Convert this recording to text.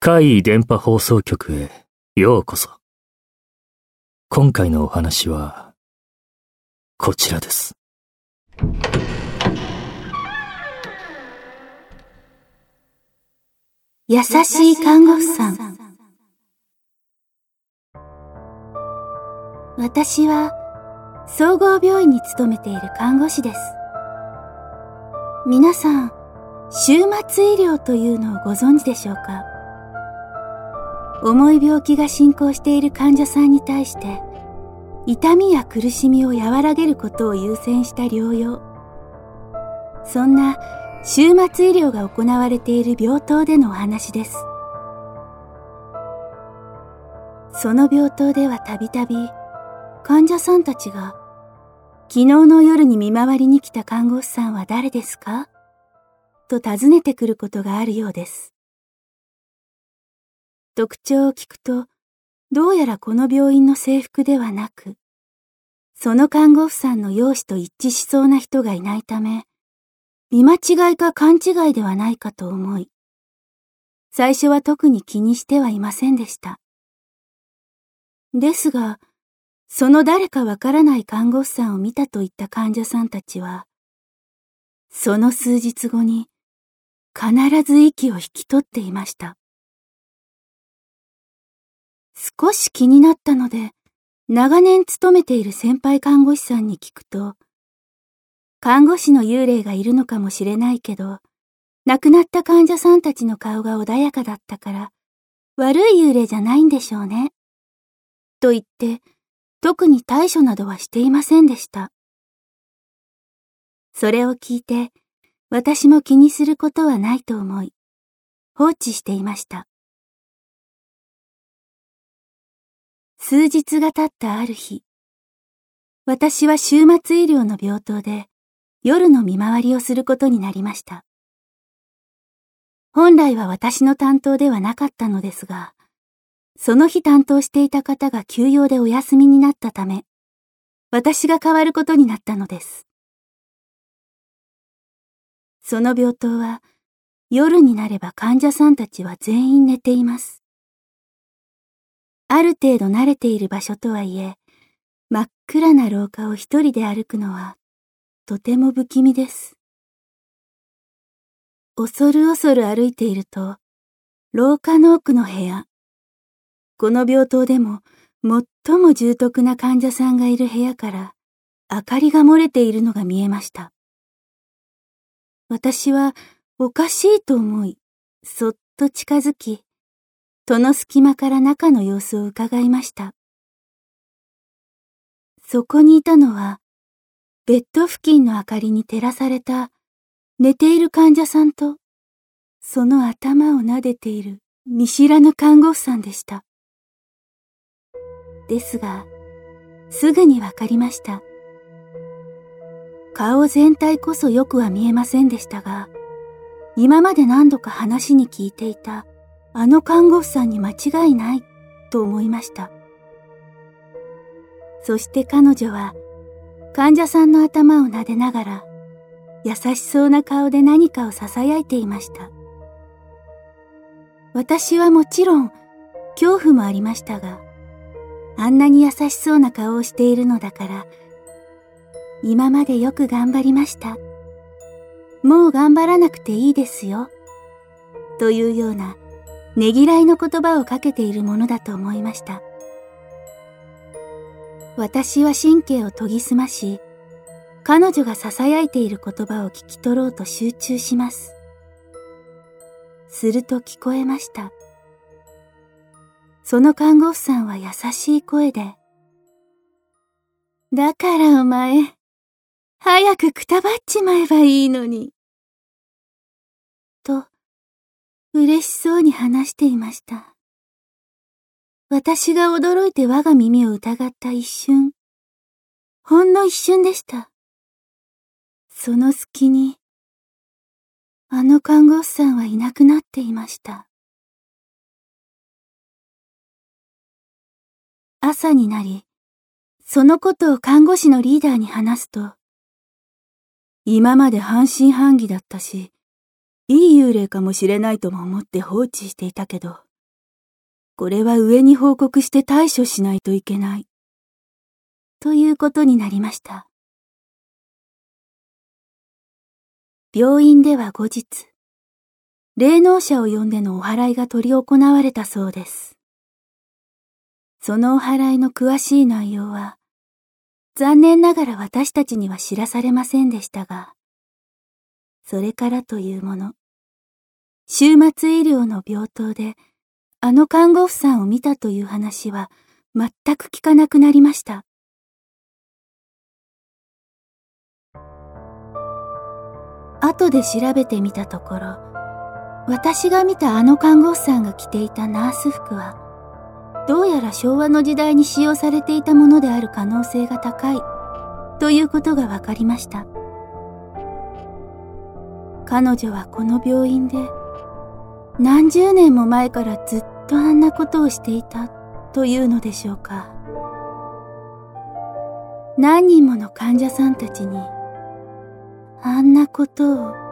怪異電波放送局へようこそ。今回のお話は、こちらです。優しい看護婦さん。私は、総合病院に勤めている看護師です。皆さん、終末医療というのをご存知でしょうか？重い病気が進行している患者さんに対して、痛みや苦しみを和らげることを優先した療養。そんな終末医療が行われている病棟でのお話です。その病棟ではたびたび患者さんたちが昨日の夜に見回りに来た看護師さんは誰ですか？と尋ねてくることがあるようです。特徴を聞くと、どうやらこの病院の制服ではなく、その看護婦さんの容姿と一致しそうな人がいないため、見間違いか勘違いではないかと思い、最初は特に気にしてはいませんでした。ですが、その誰かわからない看護婦さんを見たといった患者さんたちは、その数日後に必ず息を引き取っていました。少し気になったので、長年勤めている先輩看護師さんに聞くと、看護師の幽霊がいるのかもしれないけど、亡くなった患者さんたちの顔が穏やかだったから、悪い幽霊じゃないんでしょうね。と言って、特に対処などはしていませんでした。それを聞いて、私も気にすることはないと思い、放置していました。数日が経ったある日、私は週末医療の病棟で夜の見回りをすることになりました。本来は私の担当ではなかったのですが、その日担当していた方が休養でお休みになったため、私が代わることになったのです。その病棟は夜になれば患者さんたちは全員寝ています。ある程度慣れている場所とはいえ、真っ暗な廊下を一人で歩くのは、とても不気味です。恐る恐る歩いていると、廊下の奥の部屋、この病棟でも最も重篤な患者さんがいる部屋から明かりが漏れているのが見えました。私はおかしいと思い、そっと近づき、戸の隙間から中の様子を伺いました。そこにいたのは、ベッド付近の明かりに照らされた寝ている患者さんと、その頭を撫でている見知らぬ看護婦さんでした。ですが、すぐにわかりました。顔全体こそよくは見えませんでしたが、今まで何度か話に聞いていたあの看護婦さんに間違いないと思いました。そして彼女は患者さんの頭を撫でながら優しそうな顔で何かを囁いていました。私はもちろん恐怖もありましたが、あんなに優しそうな顔をしているのだから、今までよく頑張りました。もう頑張らなくていいですよ。というようなねぎらいの言葉をかけているものだと思いました。私は神経を研ぎ澄まし、彼女が囁いている言葉を聞き取ろうと集中します。すると聞こえました。その看護婦さんは優しい声で、だからお前、早くくたばっちまえばいいのに。と、嬉しそうに話していました。私が驚いて我が耳を疑った一瞬、ほんの一瞬でした。その隙に、あの看護師さんはいなくなっていました。朝になり、そのことを看護師のリーダーに話すと、今まで半信半疑だったし、いい幽霊かもしれないとも思って放置していたけど、これは上に報告して対処しないといけない。ということになりました。病院では後日、霊能者を呼んでのお祓いが執り行われたそうです。そのお祓いの詳しい内容は、残念ながら私たちには知らされませんでしたが、それからというもの、終末医療の病棟で、あの看護婦さんを見たという話は全く聞かなくなりました。後で調べてみたところ、私が見たあの看護婦さんが着ていたナース服は、どうやら昭和の時代に使用されていたものである可能性が高い。ということが分かりました。彼女はこの病院で何十年も前からずっとあんなことをしていた。というのでしょうか。何人もの患者さんたちにあんなことを